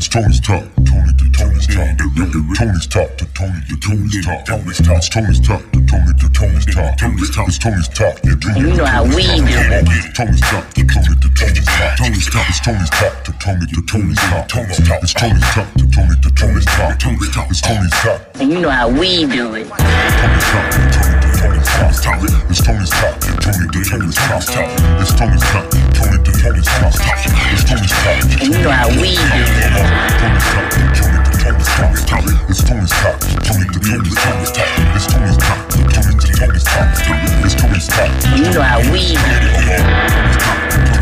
It's Tony's Talk. Tony to Tony's Talk. Tony's Talk to Tony to Tony's Talk. Tony's Talk. It's Tony's Talk to Tony to Tony's Talk. Tony's Talk. It's Tony's Talk. You know how we do it. Tony's Talk to Tony to Tony's Talk. Tony's Talk. It's Tony's Talk to Tony to Tony's Talk. Tony's Talk. It's Tony's Talk to Tony to Tony's Talk. Tony's Talk. It's Tony's Talk. And you know how we do it. Tony's Talk to Tony to Tony's Talk. It's Tony's Talk to Tony to Tony's Talk. It's Tony's Talk to Tony to Tony's Talk. It's Tony's Talk. And you know how we do. Tony's Talk to Tony to Tony's Talk. It's Tony's Talk to Tony to Tony's Talk. It's Tony's Talk to Tony to Tony's Talk. It's Tony's. And you know how we do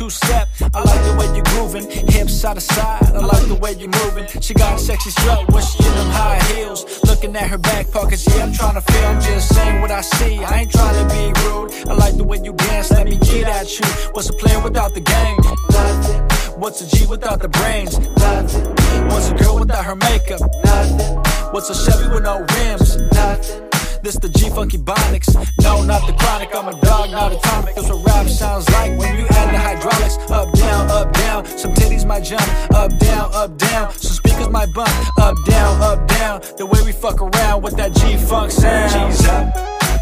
two step, I like the way you grooving. Hips side to side, I like the way you moving. She got a sexy strut when she in them high heels. Looking at her back pockets, yeah, I'm trying to feel. I'm just saying what I see. I ain't trying to be rude. I like the way you dance, let me get at you. What's a player without the game? Nothing. What's a G without the brains? Nothing. What's a girl without her makeup? Nothing. What's a Chevy with no rims? Nothing. This the G Funky Bonics. No, not the chronic. I'm a dog, not a tonic. That's what rap sounds like when you add the hydraulics. Up, down, up, down. Some titties might jump. Up, down, up, down. Some speakers might bump. Up, down, up, down. The way we fuck around with that G Funk sound. G's up,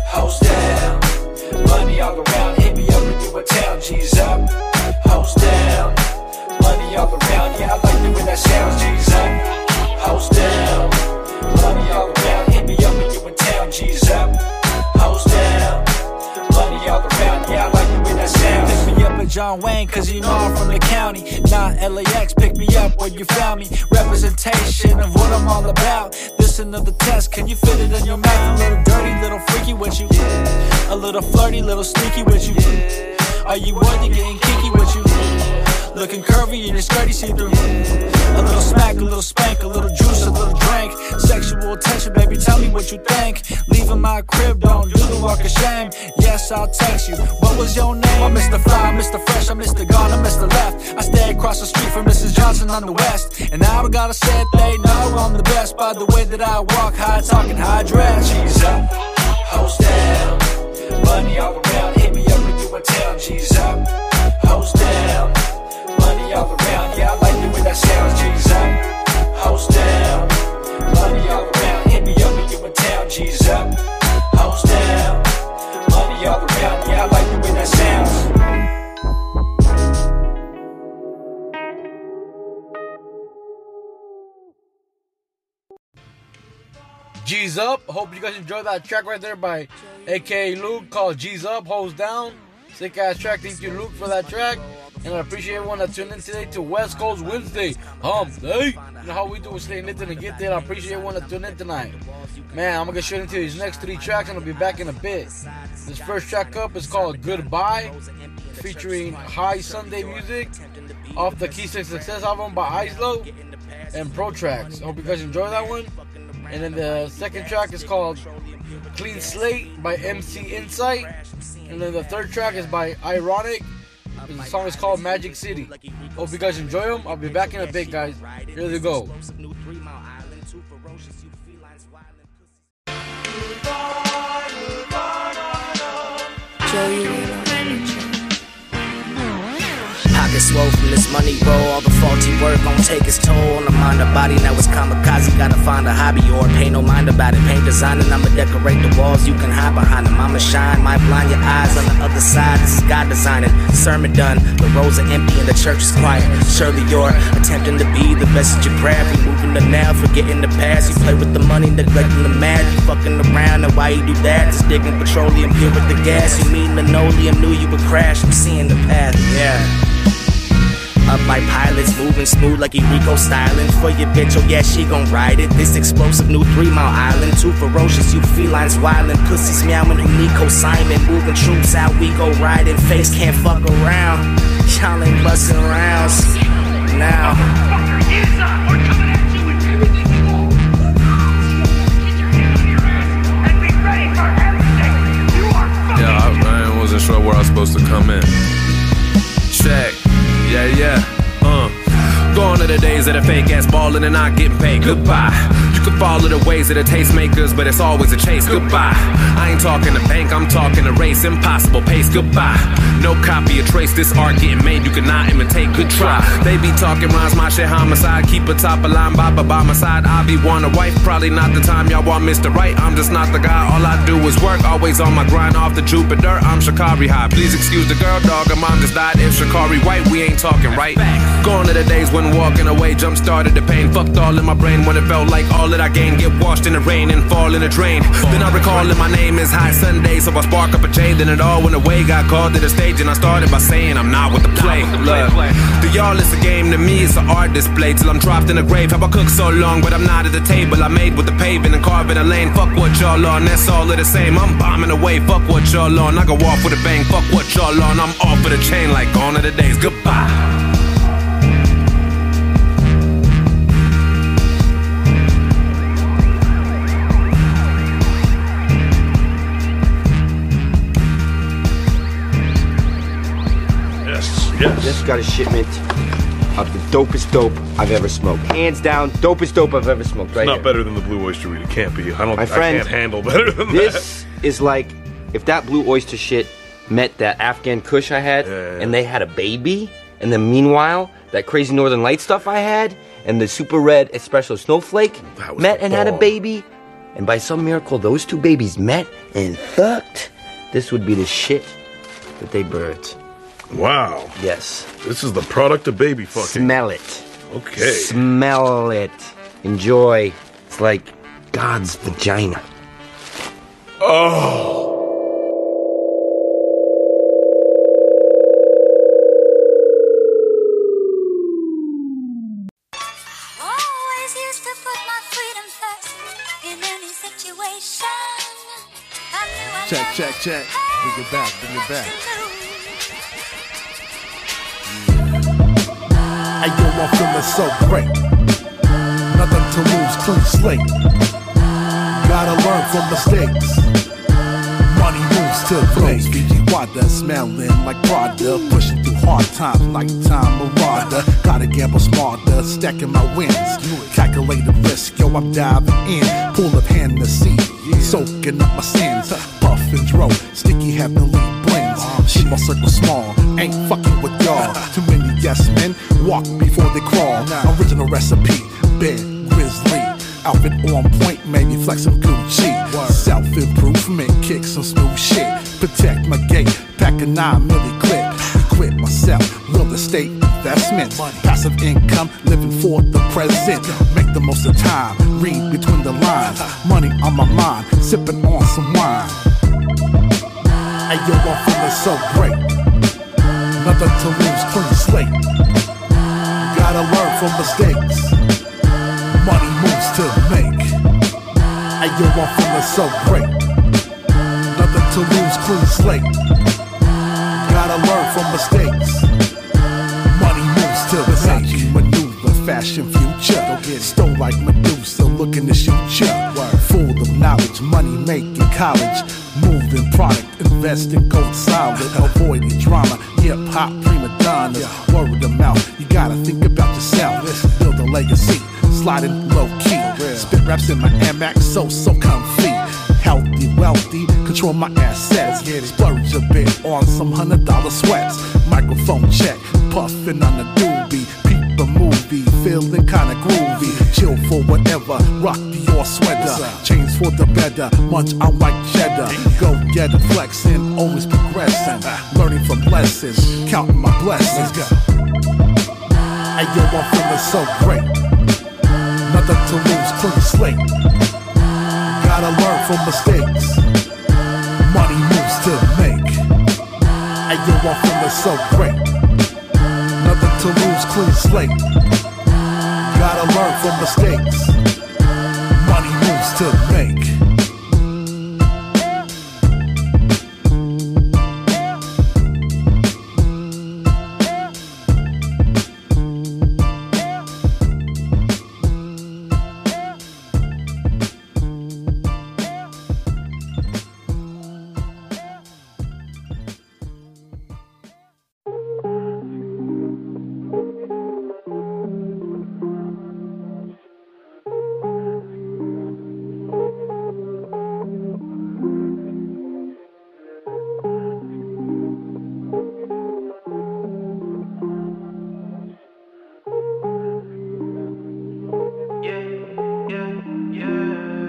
hoes down. Money all around. Hit me up when you in town. G's up, hoes down. Money all around. Yeah, I like the way that sounds. G's John Wayne, cause you know I'm from the county. Not LAX, pick me up where you found me. Representation of what I'm all about. This another test, can you fit it in your mouth? A little dirty, little freaky with you. A little flirty, little sneaky with you. Are you worthy getting kinky with you? Looking curvy in your skirty see through. A little smack, a little spank, a little juice, a little drink. Sexual attention, baby, tell me what you think. Leaving my crib, don't do the walk of shame. Yes, I'll text you. What was your name? I'm Mr. Fly, I'm Mr. Fresh, I'm Mr. Gone, I'm Mr. Left. I stay across the street from Mrs. Johnson on the west. And now I gotta say they know I'm the best by the way that I walk, high talking, high dress. G's up, hoes down. Money all around, hit me up when you in town. G's up, hoes down. G's Up. Hope you guys enjoyed that track right there by AKA Luke called G's Up, Ho's Down. Sick ass track. Thank you, Luke, for that track. And I appreciate everyone that tuned in today to West Coast Wednesday. Hump Day. You know how we do, we stay lit and get there. I appreciate everyone that tuned in tonight. Man, I'm gonna get straight into these next three tracks and I'll be back in a bit. This first track up is called Good Buy, featuring High Sunday Music off the Key to Success album by Eizlo and Pro Tracks. Hope you guys enjoy that one. And then the second track is called Clean Slate by MC Ensite. And then the third track is by I.ronik. The song is called Magic City. Hope you guys enjoy them. I'll be back in a bit, guys. Here they go. Joey Energy. Pocket swole from this money roll. Faulty work gon' take its toll on the mind, the body. Now it's kamikaze. Gotta find a hobby or pay no mind about it. Paint designing, I'ma decorate the walls. You can hide behind them. I'ma shine, might blind your eyes on the other side. This is God designing. Sermon done. The rows are empty and the church is quiet. Surely you're attempting to be the best that you grab. You moving the now, forgetting the past. You play with the money, neglecting the math. You fucking around, and why you do that? Just digging petroleum here with the gas. You mean linoleum, knew you would crash. I'm seeing the path, yeah. Up like pilots, moving smooth like Enrico styling. For your bitch, oh yeah, she gon' ride it. This explosive new Three Mile Island, too ferocious, you felines wildin'. Pussies meowing, Nico Simon. Moving troops out, we go riding. Face can't fuck around. Y'all ain't busting rounds. Now. Yeah, I, I wasn't sure where I was supposed to come in. Check. Yeah, yeah. Uh. Gone are the days of the fake ass ballin' and not getting paid. Goodbye. Can follow the ways of the tastemakers, but it's always a chase. Goodbye. I ain't talking to bank, I'm talking to race. Impossible pace. Goodbye. No copy or trace. This art getting made, you cannot imitate. Good try. They be talking rhymes, my shit homicide. Keep a top of line, bop by my side. I be want a wife, probably not the time y'all want Mr. Right. I'm just not the guy. All I do is work, always on my grind off the Jupiter. I'm Shikari high. Please excuse the girl, dog. Her mom just died. If Shikari white, we ain't talking right. Gone are the days when walking away jump started the pain. Fucked all in my brain when it felt like all that I gained get washed in the rain and fall in the drain. Then I recall that my name is High Sunday, so I spark up a chain. Then it all went away. Got called to the stage and I started by saying I'm not with the play. Look, to y'all it's a game. To me it's an art display till I'm dropped in a grave. Have I cooked so long, but I'm not at the table. I made with the paving and carving a lane. Fuck what y'all on, that's all of the same. I'm bombing away. Fuck what y'all on. I go off with a bang. Fuck what y'all on. I'm off of the chain like gone are the days. Goodbye. Yes. Just got a shipment of the dopest dope I've ever smoked. Hands down, dopest dope I've ever smoked. Right Not here. better than the Blue Oyster Weed. It can't be. I don't. My friend, I can't handle better than This is like if that blue oyster shit met that Afghan Kush I had, Yeah, yeah, and they had a baby, and then meanwhile that crazy Northern Light stuff I had, and the super red espresso snowflake met and had a baby, and by some miracle those two babies met and fucked. This would be the shit that they birthed. That. Wow. Yes. This is the product of baby fucking. Smell it. Okay. Smell it. Enjoy. It's like God's vagina. Oh. Always used to put my freedom first in any situation. I knew I Check, check, check. Bring it back, bring it back. Hey yo, I'm feeling so great. Nothing to lose, clean slate. Gotta learn from mistakes. Money moves to. Fiji water smelling like Prada. Pushing through hard times like time marauder. Gotta gamble smarter, stacking my wins. Calculate the risk, yo, I'm diving in. Pull up Hennessy, soaking up my sins. Puff and dro, sticky heavenly blends. She my circle small, ain't fucking with y'all. Too many yes men walk before they crawl. Original recipe, bed grizzly. Outfit on point, maybe flex some Gucci. Self improvement, kick some smooth shit. Protect my gate, pack a 9 milli clip. Equip myself, real estate investments. Passive income, living for the present. Make the most of time, read between the lines. Money on my mind, sipping on some wine. Hey yo, I'm feeling so great. Nothing to lose, clean slate. Gotta learn from mistakes. Money moves to make. Hey yo, I'm feeling so great. Nothing to lose, clean slate. Gotta learn from mistakes. Money moves to make. maneuver, fashion future. Don't get stole like Medusa, looking to shoot ya. Full of knowledge, money making college. Moving product, invest in gold solid. Avoiding drama, hip hop prima donna. Word of mouth, you gotta think about yourself. Build a legacy, sliding low key. Spit raps in my Amex, so so comfy. Healthy, wealthy, control my assets. Splurge a bit on some hundred dollar sweats. Microphone check, puffing on the doobie. A movie, feeling kinda groovy. Chill for whatever, rock your sweater. Change for the better, munch on like cheddar. Go get a flexin', always progressing. Learning from lessons, counting my blessings. Hey yo, I'm feeling so great. Nothing to lose, clean slate. Gotta learn from mistakes. Money moves to make. Hey yo, I'm feeling so great. To lose, clean slate. Gotta learn from mistakes. Money moves to make.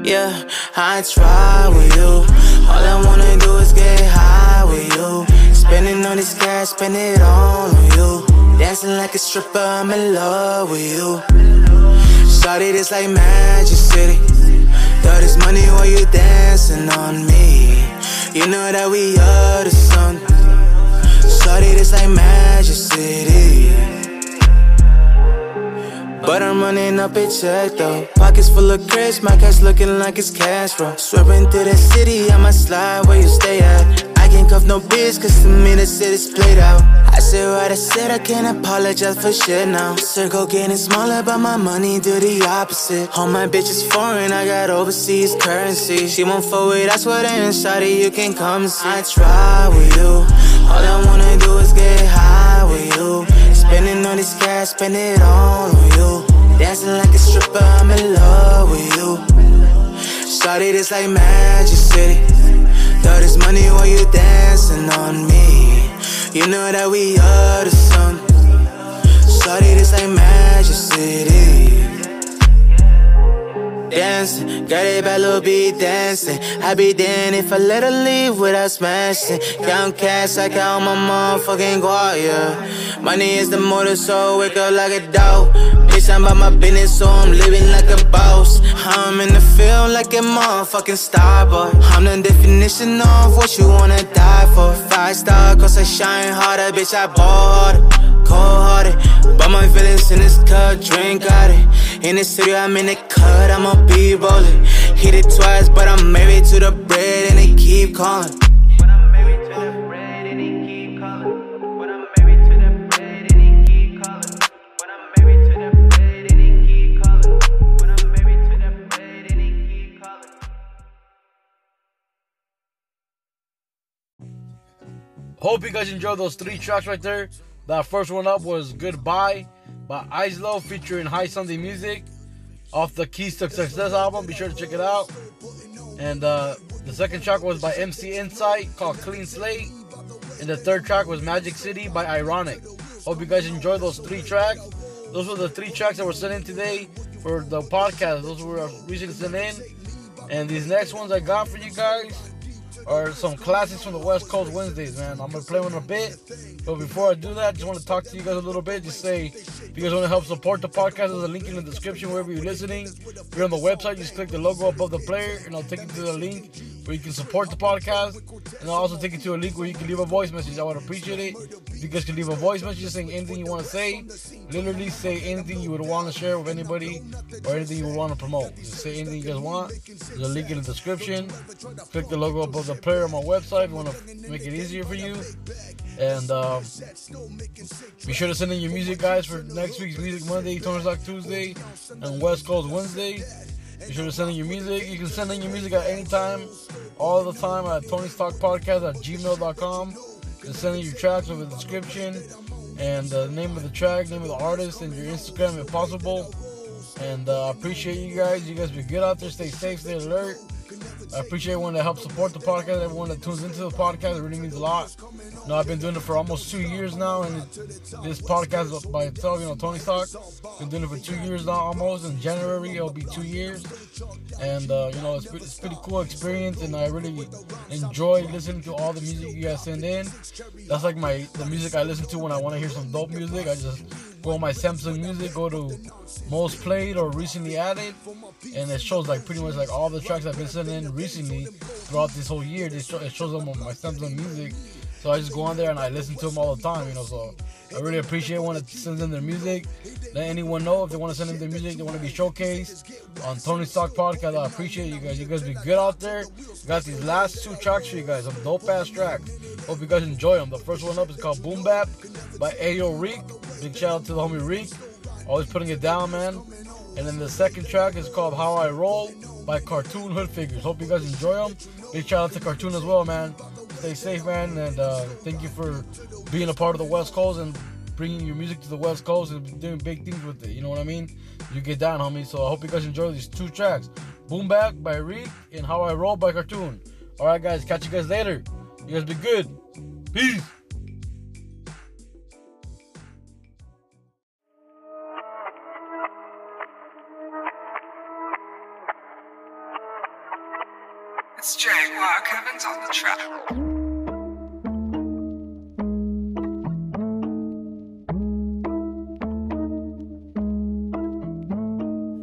Yeah, I try with you. All I wanna do is get high with you. Spending all this cash, spend it on you. Dancing like a stripper, I'm in love with you. Started this like Magic City. Throw this money while you dancing on me. You know that we are the sun. Started this like Magic City. But I'm running up a check though. Pockets full of cash, my cash looking like it's cash flow. Swerving through the city, I'ma slide where you stay at. I can't cuff no bitch, cause to me the city's played out. I said what I said, I can't apologize for shit now. Circle getting smaller, but my money do the opposite. All my bitches foreign, I got overseas currency. She won't forward, that's I inside you can come see. I try with you. All I wanna do is get high with you. Spending all this cash, spend it all on you. Dancing like a stripper, I'm in love with you. Started this like Magic City. Throw this money while you dancing on me. You know that we are the sun. Started this like Magic City. Dancing, got it bad little be dancing. I be damned if I let her leave without smashing. Count cash, I count my motherfucking guap, yeah. Money is the motor, so wake up like a dog. Bitch, I'm about my business, so I'm living like a boss. I'm in the field like a motherfucking star, boy. I'm the definition of what you wanna die for. Five star, cause I shine harder, bitch, I ball harder. Cold hearted, but my feelings in this cup, drink out it. In the city, I'm in the cut, I'ma be rolling. Hit it twice, but I'm married to the bread, and they keep calling. Hope you guys enjoyed those three tracks right there. That first one up was Good Buy by Eizlo featuring High Sunday Music off the Keys to Success album. Be sure to check it out. And uh, the second track was by MC Ensite called Clean Slate. And the third track was Magic City by I.ronik. Hope you guys enjoyed those three tracks. Those were the three tracks that were sent in today for the podcast. Those were recently sent in. And these next ones I got for you guys are some classics from the West Coast Wednesdays, man. I'm gonna play one a bit, but before I do that, just want to talk to you guys a little bit. Just say, if you guys want to help support the podcast, there's a link in the description wherever you're listening. If you're on the website, just click the logo above the player, and I'll take you to the link where you can support the podcast, and I'll also take it to a link where you can leave a voice message. I would appreciate it if you guys can leave a voice message saying anything you want to say. Literally say anything you would want to share with anybody or anything you would want to promote. Just say anything you guys want. There's a link in the description. Click the logo above the player on my website if you want to make it easier for you. And um, be sure to send in your music, guys, for next week's Music Monday, Talk Tuesday, and West Coast Wednesday. Be sure to send in your music. You can send in your music at any time, all the time at Tony's Talk Podcast at gmail.com. You can send in your tracks with a description and the name of the track, name of the artist, and your Instagram if possible. And uh, I appreciate you guys. You guys be good out there. Stay safe, stay alert. I appreciate everyone that helps support the podcast, everyone that tunes into the podcast. It really means a lot. You know, I've been doing it for almost two years now, and this podcast by itself, you know, Tony Talk, been doing it for two years now almost. In January, it'll be two years. And, uh, you know, it's, it's pretty cool experience, and I really enjoy listening to all the music you guys send in. That's like my the music I listen to when I want to hear some dope music. I just go on my Samsung Music, go to most played or recently added, and it shows like pretty much like all the tracks I've been sending in recently throughout this whole year. It shows them on my Samsung Music, So I just go on there and I listen to them all the time, you know. So I really appreciate when it sends in their music. Let anyone know if they want to send in their music, they want to be showcased on Tony's Talk Podcast. I appreciate you guys. You guys be good out there. Got these last two tracks for you guys, some dope ass tracks. Hope you guys enjoy them. The first one up is called Boom Bap by Ayo Reek. Big shout out to the homie Reek. Always putting it down, man. And then the second track is called How I Roll by Cartoon Hood Figures. Hope you guys enjoy them. Big shout out to Cartoon as well, man. Stay safe, man. And uh, thank you for being a part of the West Coast and bringing your music to the West Coast and doing big things with it. You know what I mean? You get down, homie. So I hope you guys enjoy these two tracks Boom Bap by Reek and How I Roll by Cartoon. Alright, guys. Catch you guys later. You guys be good. Peace. It's Jaguar Kevin's on the track.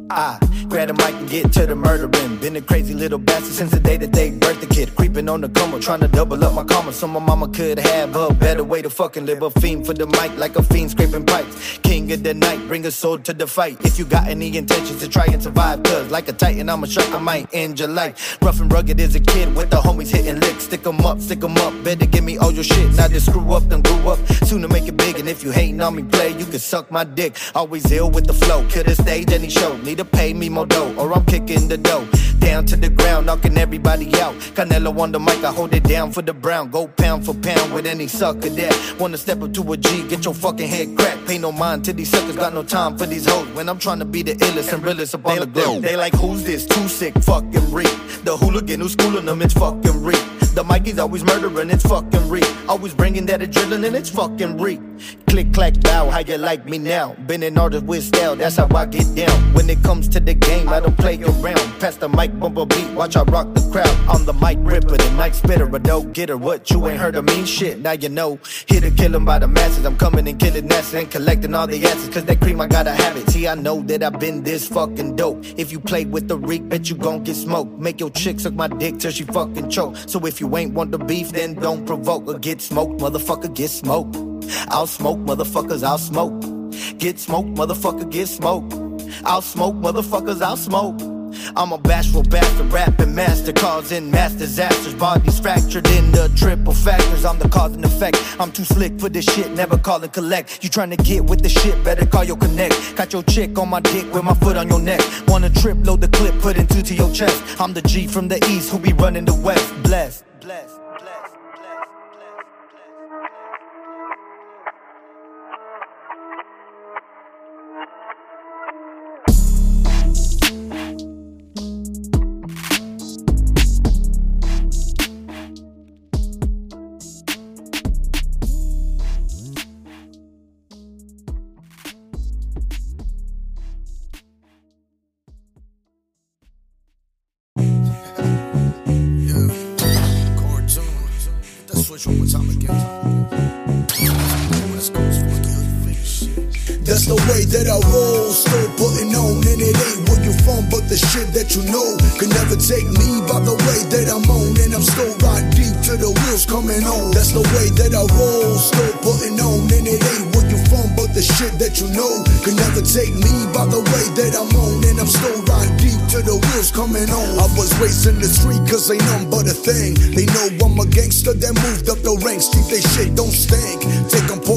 I grab the mic and get to the murdering. Been a crazy little bastard since the day that they birthed the kid. Creeping on the coma, trying to double up my karma. So my mama could have a better way to fucking live. A fiend for the mic, like a fiend scraping pipes. King of the night, bring a soul to the fight. If you got any intentions to try and survive, cause like a titan, I'm a shark, I might end your life. Rough and rugged as a kid with the homies hitting licks. Stick 'em up, stick 'em up. Better give me all your shit. Now just screw up, then grew up. Sooner make it big. And if you hating on me, play, you can suck my dick. Always ill with the flow. Kill the stage, any show. Need to pay me more dough, or I'm kicking the dough. Down to the ground, knocking everybody out. Canelo on the mic, I hold it down for the brown. Go pound for pound with any sucker that wanna step up to a G, get your fucking head cracked. Pay no mind to these suckers, got no time for these hoes. When I'm trying to be the illest and realest up on the globe. They like, who's this? Too sick, fucking reek. The hooligan who's schooling them, it's fucking reek. The mic Mikey's always murdering, it's fucking reek. Always bringing that adrenaline, it's fucking reek. Click, clack, bow, how you like me now? Been an artist with style, that's how I get down. When it comes to the game, I don't play around. Pass the mic, bump a beat, watch I rock the crowd. I'm the mic ripper, the night spitter, a dope getter. What you ain't heard of me? Shit, now you know. Here to kill 'em by the masses. I'm coming and killing nasty and collecting all the asses. Cause that cream, I gotta have it. See, I know that I've been this fucking dope. If you play with the reek, bet you gon' get smoked. Make your chick suck my dick till she fucking choke. So if you ain't want the beef, then don't provoke or get smoked, motherfucker, get smoked. I'll smoke, motherfuckers, I'll smoke. Get smoked, motherfucker, get smoked. I'll smoke, motherfuckers, I'll smoke. I'm a bashful bastard, rapping master, causing mass disasters. Bodies fractured into triple factors. I'm the cause and effect. I'm too slick for this shit, never call and collect. You trying to get with the shit, better call your connect. Got your chick on my dick with my foot on your neck. Wanna trip, load the clip, put into to your chest. I'm the G from the east who be running the west. Blessed. Blessed. Shit that you know can never take me by the way that I'm on, and I'm still right deep to the wheels coming on. That's the way that I roll, still putting on, and it ain't where you from, but the shit that you know can never take me by the way that I'm on, and I'm still right deep to the wheels coming on. I was raised the street cause ain't nothing but a thing. They know I'm a gangster that moved up the ranks, keep they shit don't stink. Take 'em point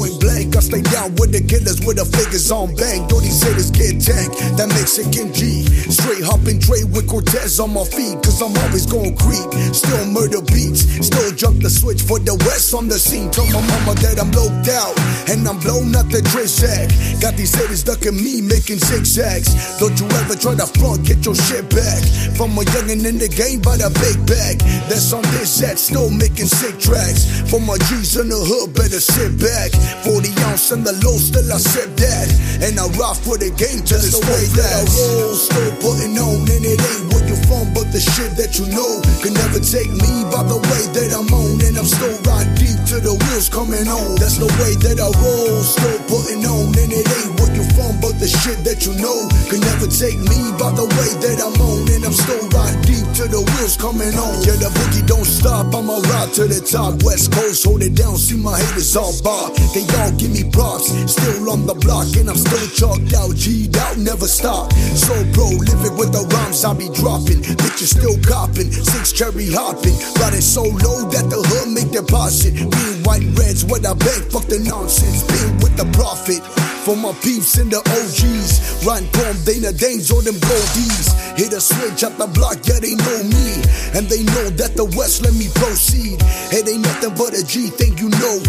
blank, I stay down with the killers with the figures on bang. These haters get tank, that Mexican G. Straight hopping Dre with Cortez on my feet, cause I'm always gon' creep. Still murder beats, still jump the switch for the west on the scene. Tell my mama that I'm loped out, and I'm blown out the Trizac. Got these haters ducking me, making zigzags. Don't you ever try to front, get your shit back. From a youngin' in the game by the big bag. That's on this set, still making sick tracks. For my G's in the hood, better sit back. 40 ounce and the low, still I sip that. And I rock for the game it's the way that I roll. Still putting on, and it ain't where you from, but the shit that you know can never take me by the way that I'm on. And I'm still right deep to the wheels coming on. That's the way that I roll. Still putting on, and it ain't where you from, but the shit that you know can never take me by the way that I'm on. And I'm still right deep to the wheels coming on. Yeah, the boogie don't stop. I'ma ride to the top. West Coast, hold it down. See my haters all bar. They all give me props. Still on the block, and I'm still chalked out. G'd out, never stop. So, bro, living with the rhymes I be dropping. Bitches still copping. Six cherry hopping. Riding so low that the hood make deposit. Being white reds, what I beg, fuck the nonsense. Been with the profit. For my peeps and the OGs. Run Palm, Dana Danes, or them goldies. Hit a switch at the block, yeah, they know me. And they know that the West let me proceed. It ain't nothing but a G, thing, you know.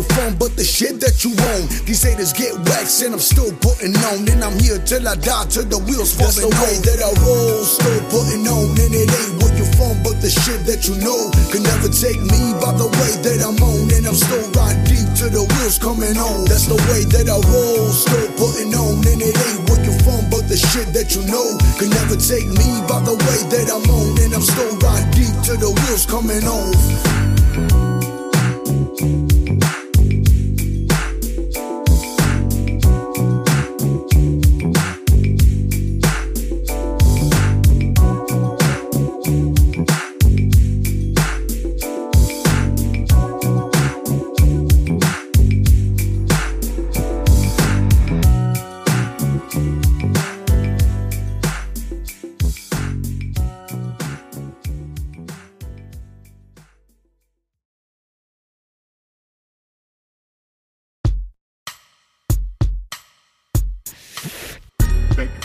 It ain't where you from, but the shit that you own. These haters get waxed, and I'm still putting on. And I'm here till I die, till the wheels That's the way on. that I roll, still putting on. And it ain't what you from, but the shit that you know. Can never take me by the way that I'm on. And I'm still riding deep till the wheels coming on. That's the way that I roll, still putting on. And it ain't where you from, but the shit that you know. Can never take me by the way that I'm on. And I'm still riding deep till the wheels coming on.